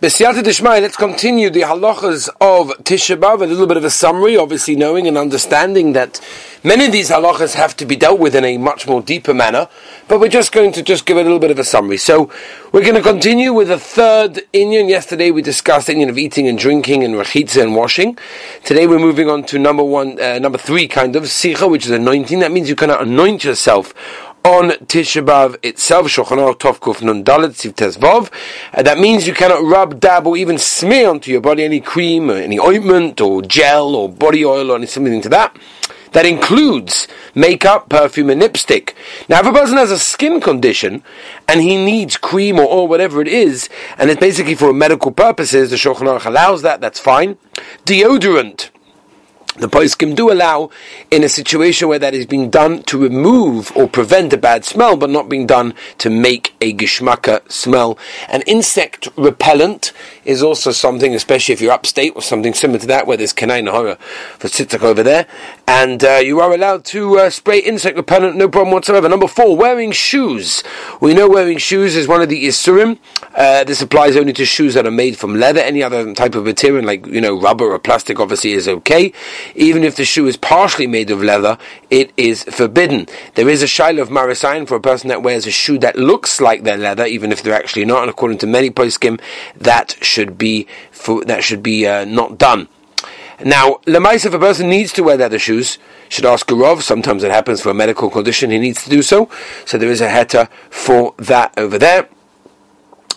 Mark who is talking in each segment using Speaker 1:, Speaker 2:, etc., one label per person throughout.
Speaker 1: B'siyata Dishmai, let's continue the halachas of Tisha B'Av, a little bit of a summary, obviously knowing and understanding that many of these halachas have to be dealt with in a much more deeper manner, but we're just going to just give a little bit of a summary. So, we're going to continue with the third inyan. Yesterday we discussed inyan of eating and drinking and rechitza and washing. Today we're moving on to number one, uh, number three kind of, sicha, which is anointing. That means you cannot anoint yourself on Tisha B'Av itself, Shulchan Aruch Tov Kuf Nun Dalet Siv Tezvov. Uh, that means you cannot rub, dab, or even smear onto your body any cream, or any ointment, or gel, or body oil, or anything to that. That includes makeup, perfume, and lipstick. Now, if a person has a skin condition and he needs cream or oil, whatever it is, and it's basically for medical purposes, the Shulchan Aruch allows that. That's fine. Deodorant the poskim do allow in a situation where that is being done to remove or prevent a bad smell, but not being done to make a gishmaka smell. An insect repellent is also something, especially if you're upstate or something similar to that, where there's kanai nahara for tzitzak over there, and uh, you are allowed to uh, spray insect repellent, no problem whatsoever. Number four, wearing shoes. We know wearing shoes is one of the isurim. Uh, this applies only to shoes that are made from leather. Any other type of material, like you know rubber or plastic, obviously is okay even if the shoe is partially made of leather, it is forbidden. There is a shiloh of marasayan for a person that wears a shoe that looks like they're leather, even if they're actually not. And according to many poskim, that should be for, that should be uh, not done. Now, lemais, if a person needs to wear leather shoes, should ask a rov. Sometimes it happens for a medical condition; he needs to do so. So there is a heta for that over there.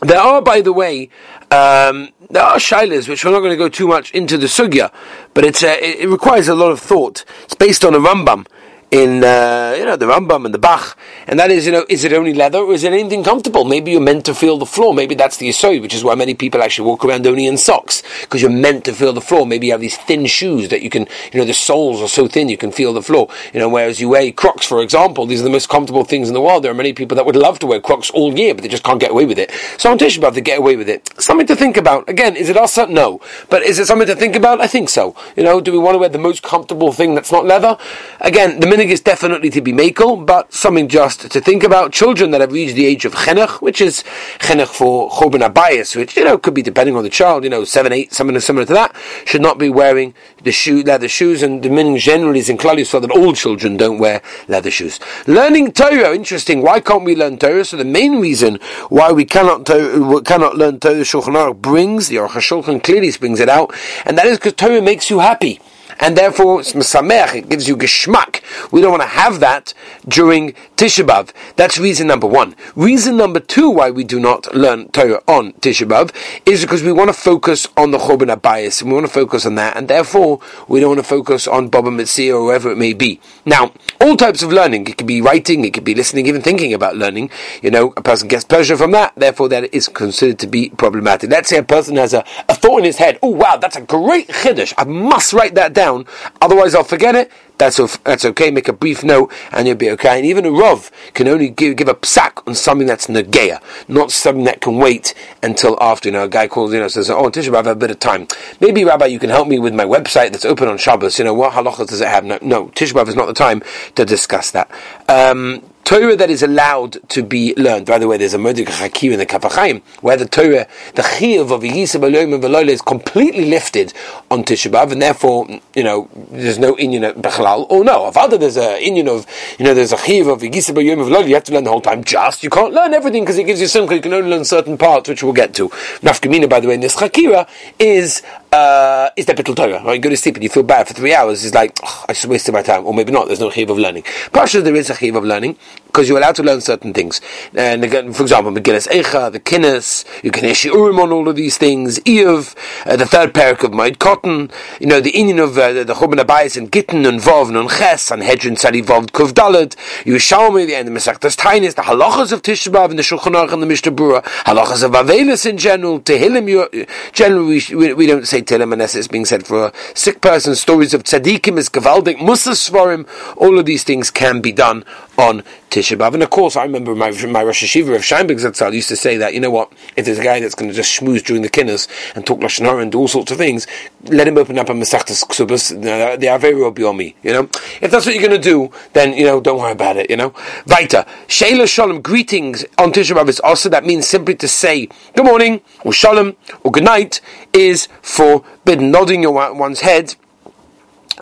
Speaker 1: There are, by the way, um, there are shilas which we're not going to go too much into the sugya, but it's uh, it, it requires a lot of thought. It's based on a Rambam in uh, you know the Rambam and the Bach, and that is you know is it only leather or is it anything comfortable? Maybe you're meant to feel the floor. Maybe that's the Yisoi, which is why many people actually walk around only in socks because you're meant to feel the floor. Maybe you have these thin shoes that you can you know the soles are so thin you can feel the floor. You know whereas you wear Crocs for example, these are the most comfortable things in the world. There are many people that would love to wear Crocs all year, but they just can't get away with it. So on Tisha B'av they get away with it. Something to think about. Again, is it also no? But is it something to think about? I think so. You know, do we want to wear the most comfortable thing that's not leather? Again, the minig is definitely to be makel, but something just to think about. Children that have reached the age of chenach, which is chenach for chorban abayas, which you know could be depending on the child, you know seven, eight, something similar to that, should not be wearing the shoe leather shoes. And the meaning generally is in Klali so that all children don't wear leather shoes. Learning Torah, interesting. Why can't we learn Torah? So the main reason why we cannot to, cannot learn Torah, Shulchan Aruch brings the Aruch Shulchan clearly brings it out, and that is because Torah makes you happy and therefore it's mesamech, it gives you geschmack. We don't want to have that during Tisha B'Av. That's reason number one. Reason number two why we do not learn Torah on Tisha B'Av is because we want to focus on the Chorban Abayis, and we want to focus on that, and therefore we don't want to focus on Bava Metzia or whoever it may be. Now, all types of learning, it could be writing, it could be listening, even thinking about learning, you know, a person gets pleasure from that, therefore that is considered to be problematic. Let's say a person has a, a thought in his head, oh wow, that's a great chiddush, I must write that down, otherwise I'll forget it, that's, that's okay, make a brief note, and you'll be okay. And even a Rav can only give, give a psak on something that's Nageya, not something that can wait until after. You know, a guy calls, you know, says, Oh, Tisha I have a bit of time. Maybe, Rabbi, you can help me with my website that's open on Shabbos. You know, what halachas does it have? No, no Tisha is not the time to discuss that. Um, Torah that is allowed to be learned. By the way, there's a Modik Hakir in the Kaf HaChaim, where the Torah, the Chiyav of Yisa B'Loim and V'Loile is completely lifted on Tisha B'Av, and therefore, you know, there's no Inyan of Bechlal. Oh no, if other there's a Inyan of, you know, there's a Chiyav of Yisa B'Loim and V'Loile, you have to learn the whole time just. You can't learn everything because it gives you simcha, you can only learn certain parts, which we'll get to. Nafkamina, by the way, in this Chakira, is uh, is that Bittul Torah. Right? You go to sleep and you feel bad for three hours. It's like, oh, I just wasted my time. Or maybe not. There's no chiv of learning. Partially there is a chiv of learning because you're allowed to learn certain things. And again, for example, Megillas Eicha, the Kinnis, you can issue Urim on all of these things. Iyov, uh, the third parak of Moed Katan, you know, the Indian of uh, the Churban Abayis and Gittin and Vov and Ches and Hedrin Sadi Vov. You me the end of Mesachtas Tainis, the halachas of Tishbav and the Shulchan Aruch and the Mishnah Berurah, halachas of Avelis in general, Tehillim, generally we, we, we don't say Tehillim unless it's being said for a sick person, stories of Tzadikim is Gavaldik, Musa Svarim, all of these things can be done on Tisha B'Av. And of course, I remember my, my Rosh Hashiva of Scheinberg Zatzal used to say that, you know what, if there's a guy that's going to just schmooze during the kinnas and talk Lashon Hara and do all sorts of things, let him open up a Masachtas Ksubas, uh, the Avero Biomi, you know? If that's what you're going to do, then, you know, don't worry about it, you know? Weiter. Sheila Shalom, greetings on Tisha B'Av is also, that means simply to say good morning, or Shalom, or good night, is forbidden. Nodding your one's head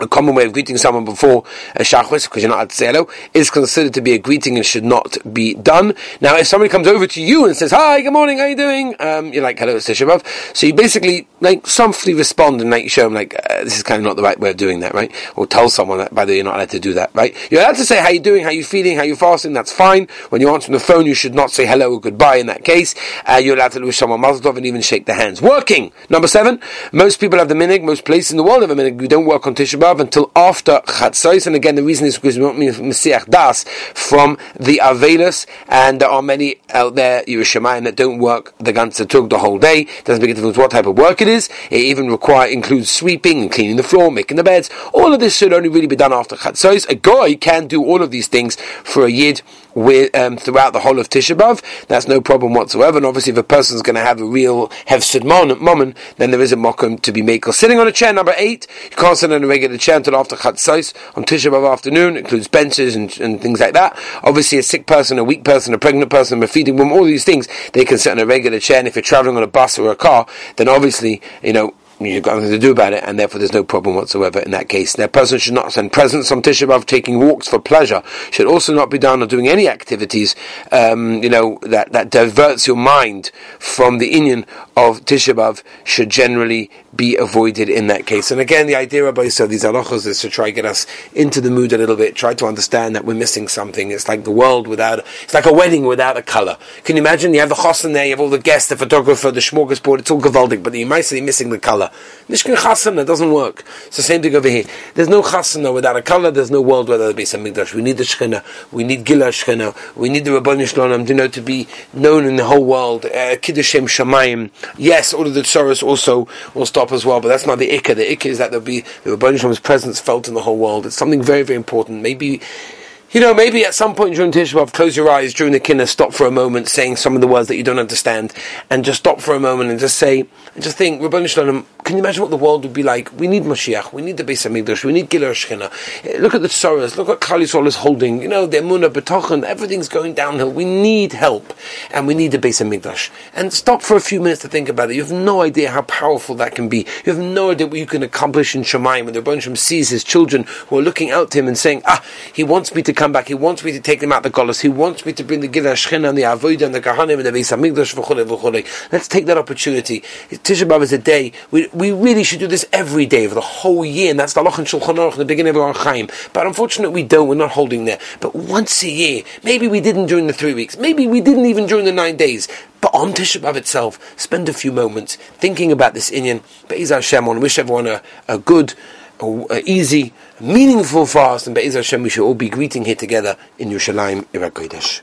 Speaker 1: a common way of greeting someone before a shachris, because you're not at zelo, is considered to be a greeting and should not be done. Now, if somebody comes over to you and says, "Hi, good morning, how are you doing?" Um, you're like, "Hello, it's Tisha So you basically like softly respond and like show them like uh, this is kind of not the right way of doing that, right? Or tell someone that by the way you're not allowed to do that, right? You're allowed to say how you doing, how you feeling, how you fasting. That's fine. When you answer on the phone, you should not say hello or goodbye. In that case, uh, you're allowed to wish someone mazel tov and even shake their hands. Working number seven. Most people have the minig. Most places in the world have a minig. We don't work on Tisha until after Chatzos, and again the reason is because we want Messiah Das from the Avelis, and there are many out there Yerushalayim that don't work the ganze Tug the whole day. Doesn't make a difference what type of work it is. It even require includes sweeping and cleaning the floor, making the beds. All of this should only really be done after Chatzos. A guy can do all of these things for a yid with, um, throughout the whole of Tisha B'av. That's no problem whatsoever. And obviously, if a person's going to have a real hefsid moment, then there is a mokum to be made. Sitting on a chair, number eight, you can't sit on a regular chair until after Chatzais on Tisha B'av afternoon. It includes benches and, and things like that. Obviously, a sick person, a weak person, a pregnant person, a feeding woman, all these things, they can sit on a regular chair. And if you're traveling on a bus or a car, then obviously, you know, you've got nothing to do about it, and therefore there's no problem whatsoever in that case. That person should not send presents on Tisha B'av, taking walks for pleasure. Should also not be done or doing any activities, um, you know, that, that diverts your mind from the Inyan of Tisha B'av should generally be avoided in that case. And again, the idea of these halachos is to try to get us into the mood a little bit, try to understand that we're missing something. It's like the world without, it's like a wedding without a color. Can you imagine? You have the chosin there, you have all the guests, the photographer, the smorgasbord, it's all gavaldic, but you might say missing the color. Nishkin chasana doesn't work. It's the same thing over here. There's no chasana without a color, there's no world without a base of Mikdash. We need the shchina, we need gila shchina, we need the Rabbanu Shalom, you know, to be known in the whole world. Uh, Kiddushem Shamayim. Yes, all of the tsaros also will stop as well, but that's not the ikka. The ikka is that there'll be the Shalom's presence felt in the whole world. It's something very, very important. Maybe you know, maybe at some point during Tisha B'Av, close your eyes during the kinna, stop for a moment, saying some of the words that you don't understand, and just stop for a moment and just say, and just think, Rabbi Shalom, can you imagine what the world would be like? We need Mashiach, we need the Beis Hamikdash, we need Gilar Shechina. Look at the Tzoras, look what Kali Sol is holding, you know, the Emunah, Betochen, everything's going downhill. We need help, and we need the Beis Hamikdash. And stop for a few minutes to think about it. You have no idea how powerful that can be. You have no idea what you can accomplish in Shemaim when the Rabbi Shalom sees his children who are looking out to him and saying, ah, he wants me to come back. He wants me to take them out the Golas. He wants me to bring the Gila Shechina and the Avodah and the Kahanim and the Beis Hamikdash v'chule v'chule. Let's take that opportunity. Tisha B'av is a day. We, we really should do this every day for the whole year, and that's the Loch and Shulchan Aruch, the beginning of Orach Chaim. But unfortunately, we don't. We're not holding there. But once a year, maybe we didn't during the three weeks. Maybe we didn't even during the nine days. But on Tisha B'av itself, spend a few moments thinking about this Inyan. Be'ez Hashem, I wish everyone a, a good a easy, meaningful fast, and Be'ez Hashem, we should all be greeting here together in Yerushalayim, Iraq